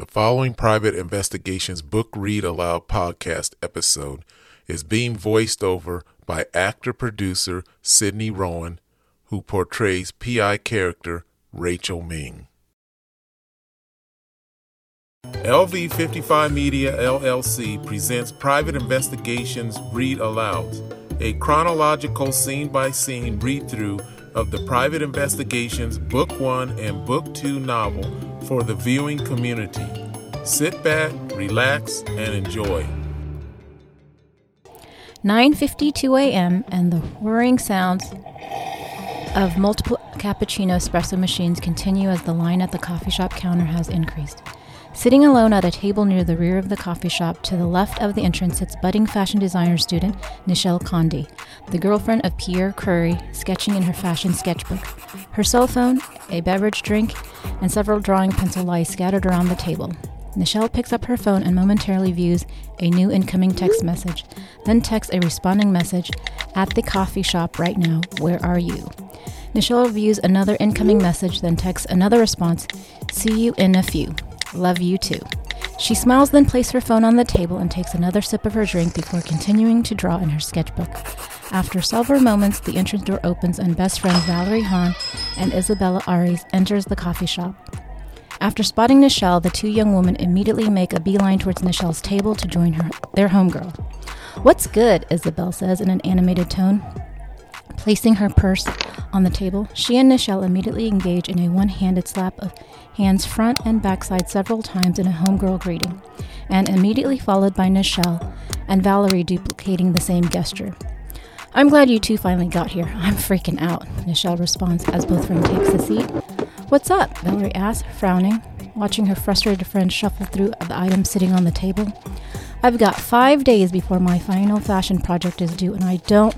The following Private Investigations Book Read Aloud podcast episode is being voiced over by actor producer Sydney Rowan, who portrays PI character Rachael Meng. LV55 Media LLC presents Private Investigations Read Aloud, a chronological scene by scene read through of the Private Investigations Book 1 and Book 2 novel for the viewing community. Sit back, relax, and enjoy. 9:52 a.m. and the whirring sounds of multiple cappuccino espresso machines continue as the line at the coffee shop counter has increased. Sitting alone at a table near the rear of the coffee shop to the left of the entrance sits budding fashion designer student Nichelle Condi, the girlfriend of Pierre Curry, sketching in her fashion sketchbook. Her cell phone, a beverage drink, and several drawing pencil lie scattered around the table. Nichelle picks up her phone and momentarily views a new incoming text message, then texts a responding message At the coffee shop right now, where are you? Nichelle views another incoming message, then texts another response See you in a few. Love you too. She smiles, then places her phone on the table and takes another sip of her drink before continuing to draw in her sketchbook. After several moments, the entrance door opens and best friends Valerie Hahn and Isabella Aries enters the coffee shop. After spotting Nichelle, the two young women immediately make a beeline towards Nichelle's table to join her their homegirl. What's good? Isabel says in an animated tone. Placing her purse on the table, she and Nichelle immediately engage in a one handed slap of hands front and backside several times in a homegirl greeting, and immediately followed by Nichelle and Valerie duplicating the same gesture. I'm glad you two finally got here. I'm freaking out, Nichelle responds as both friends takes a seat. What's up? Valerie asks, frowning, watching her frustrated friend shuffle through the items sitting on the table. I've got five days before my final fashion project is due, and I don't.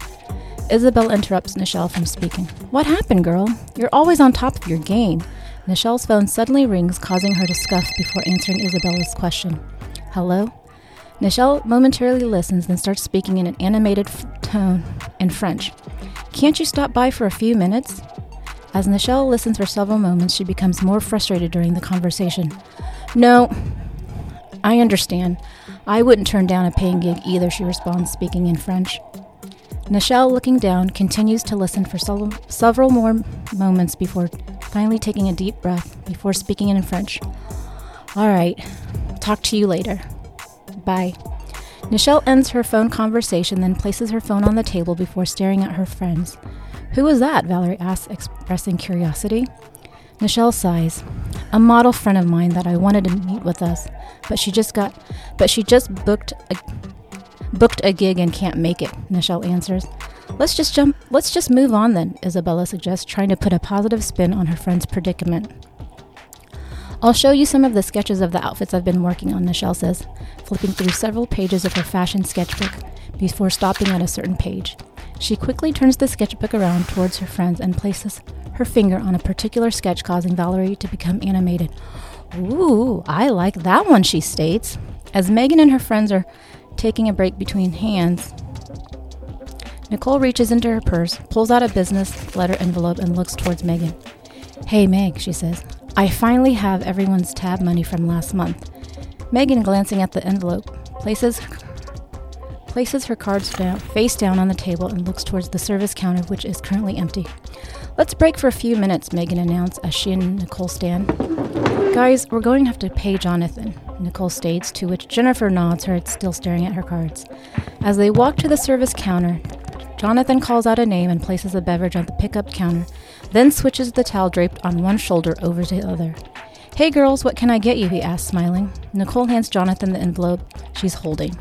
Isabel interrupts Nichelle from speaking. What happened, girl? You're always on top of your game. Nichelle's phone suddenly rings, causing her to scuff before answering Isabella's question. Hello? Nichelle momentarily listens, then starts speaking in an animated f- tone in French. Can't you stop by for a few minutes? As Nichelle listens for several moments, she becomes more frustrated during the conversation. No, I understand. I wouldn't turn down a paying gig either, she responds, speaking in French. Nichelle, looking down, continues to listen for several, several more moments before finally taking a deep breath before speaking in French. All right, talk to you later. Bye. Nichelle ends her phone conversation, then places her phone on the table before staring at her friends. Who was that? Valerie asks, expressing curiosity. Nichelle sighs. A model friend of mine that I wanted to meet with us, but she just got, but she just booked a, booked a gig and can't make it. Nichelle answers. Let's just jump. Let's just move on then. Isabella suggests, trying to put a positive spin on her friend's predicament. I'll show you some of the sketches of the outfits I've been working on, Nichelle says, flipping through several pages of her fashion sketchbook before stopping at a certain page. She quickly turns the sketchbook around towards her friends and places her finger on a particular sketch, causing Valerie to become animated. Ooh, I like that one, she states. As Megan and her friends are taking a break between hands, Nicole reaches into her purse, pulls out a business letter envelope, and looks towards Megan. Hey, Meg, she says. I finally have everyone's tab money from last month. Megan, glancing at the envelope, places places her cards down, face down on the table and looks towards the service counter, which is currently empty. Let's break for a few minutes, Megan announced as she and Nicole stand. Guys, we're going to have to pay Jonathan, Nicole states, to which Jennifer nods, her still staring at her cards. As they walk to the service counter, Jonathan calls out a name and places a beverage on the pickup counter, then switches the towel draped on one shoulder over to the other. Hey girls, what can I get you? he asks, smiling. Nicole hands Jonathan the envelope she's holding.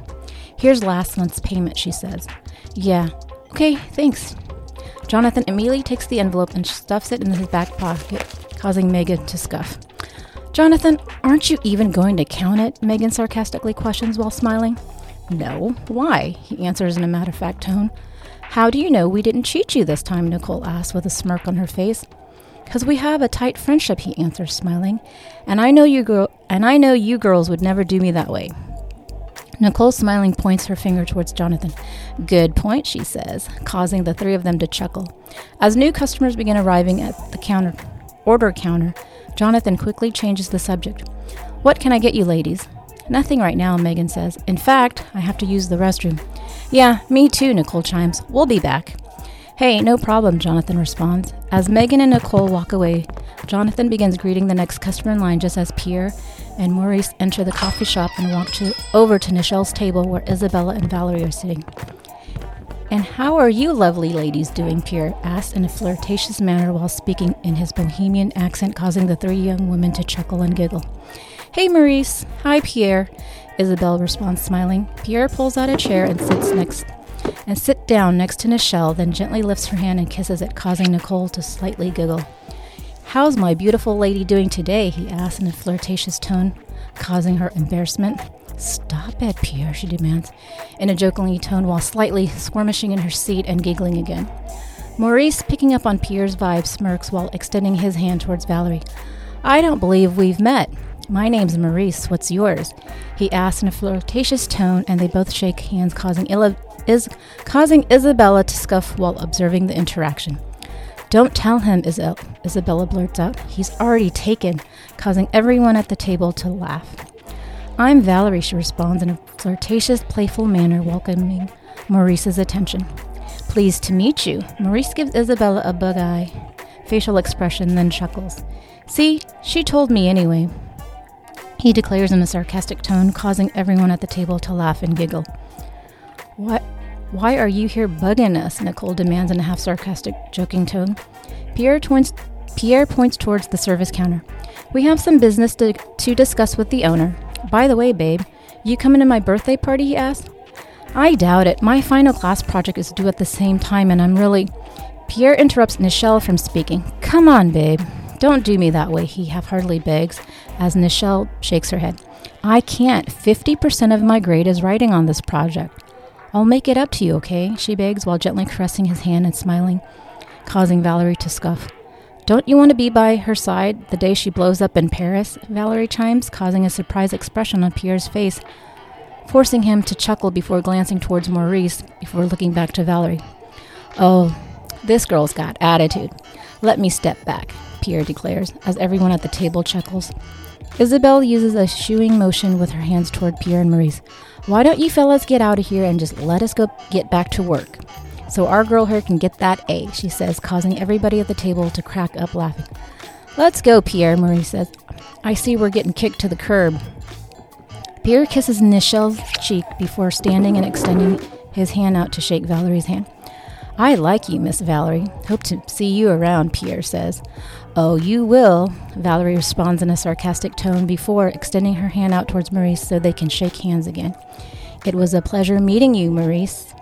Here's last month's payment, she says. Yeah. Okay, thanks. Jonathan immediately takes the envelope and stuffs it in his back pocket, causing Megan to scuff. Jonathan, aren't you even going to count it? Megan sarcastically questions while smiling. No. Why? He answers in a matter of fact tone. How do you know we didn't cheat you this time? Nicole asks with a smirk on her face. Because we have a tight friendship, he answers, smiling. And I know you girl and I know you girls would never do me that way. Nicole, smiling, points her finger towards Jonathan. Good point, she says, causing the three of them to chuckle. As new customers begin arriving at the counter order counter, Jonathan quickly changes the subject. What can I get you, ladies? Nothing right now, Megan says. In fact, I have to use the restroom. Yeah, me too, Nicole chimes. We'll be back. Hey, no problem, Jonathan responds. As Megan and Nicole walk away, Jonathan begins greeting the next customer in line just as Pierre and Maurice enter the coffee shop and walk to, over to Nichelle's table where Isabella and Valerie are sitting. And how are you lovely ladies doing? Pierre asked in a flirtatious manner while speaking in his bohemian accent, causing the three young women to chuckle and giggle. Hey, Maurice. Hi, Pierre. Isabelle responds, smiling. Pierre pulls out a chair and sits next and sit down next to Nichelle, then gently lifts her hand and kisses it, causing Nicole to slightly giggle. How's my beautiful lady doing today? he asked in a flirtatious tone, causing her embarrassment. Stop it, Pierre, she demands, in a jokingly tone while slightly squirmishing in her seat and giggling again. Maurice, picking up on Pierre's vibe, smirks while extending his hand towards Valerie. I don't believe we've met. My name's Maurice. What's yours? He asks in a flirtatious tone, and they both shake hands, causing Illa is causing Isabella to scuff while observing the interaction. Don't tell him, Isabel, Isabella blurts out. He's already taken, causing everyone at the table to laugh. I'm Valerie, she responds in a flirtatious, playful manner, welcoming Maurice's attention. Pleased to meet you. Maurice gives Isabella a bug eye facial expression, then chuckles. See, she told me anyway. He declares in a sarcastic tone, causing everyone at the table to laugh and giggle. What? Why are you here bugging us? Nicole demands in a half sarcastic, joking tone. Pierre points, Pierre points towards the service counter. We have some business to, to discuss with the owner. By the way, babe, you coming to my birthday party? He asked. I doubt it. My final class project is due at the same time, and I'm really. Pierre interrupts Nichelle from speaking. Come on, babe. Don't do me that way, he half heartedly begs, as Nichelle shakes her head. I can't. 50% of my grade is writing on this project. I'll make it up to you, okay? She begs while gently caressing his hand and smiling, causing Valerie to scoff. Don't you want to be by her side the day she blows up in Paris? Valerie chimes, causing a surprised expression on Pierre's face, forcing him to chuckle before glancing towards Maurice before looking back to Valerie. Oh, this girl's got attitude. Let me step back, Pierre declares, as everyone at the table chuckles. Isabel uses a shooing motion with her hands toward Pierre and Maurice. Why don't you fellas get out of here and just let us go get back to work? So our girl here can get that A, she says, causing everybody at the table to crack up laughing. Let's go, Pierre, Marie says. I see we're getting kicked to the curb. Pierre kisses Nichelle's cheek before standing and extending his hand out to shake Valerie's hand. I like you, Miss Valerie. Hope to see you around, Pierre says. Oh, you will, Valerie responds in a sarcastic tone before extending her hand out towards Maurice so they can shake hands again. It was a pleasure meeting you, Maurice.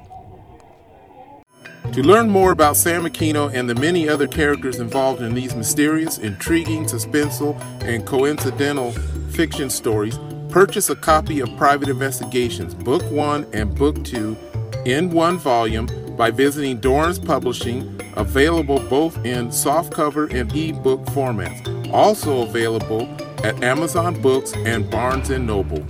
To learn more about Sam Aquino and the many other characters involved in these mysterious, intriguing, suspenseful, and coincidental fiction stories, purchase a copy of Private Investigations, Book 1 and Book 2, in one volume by visiting Dorrance Publishing, available both in softcover and ebook formats. Also available at Amazon Books and Barnes & Noble.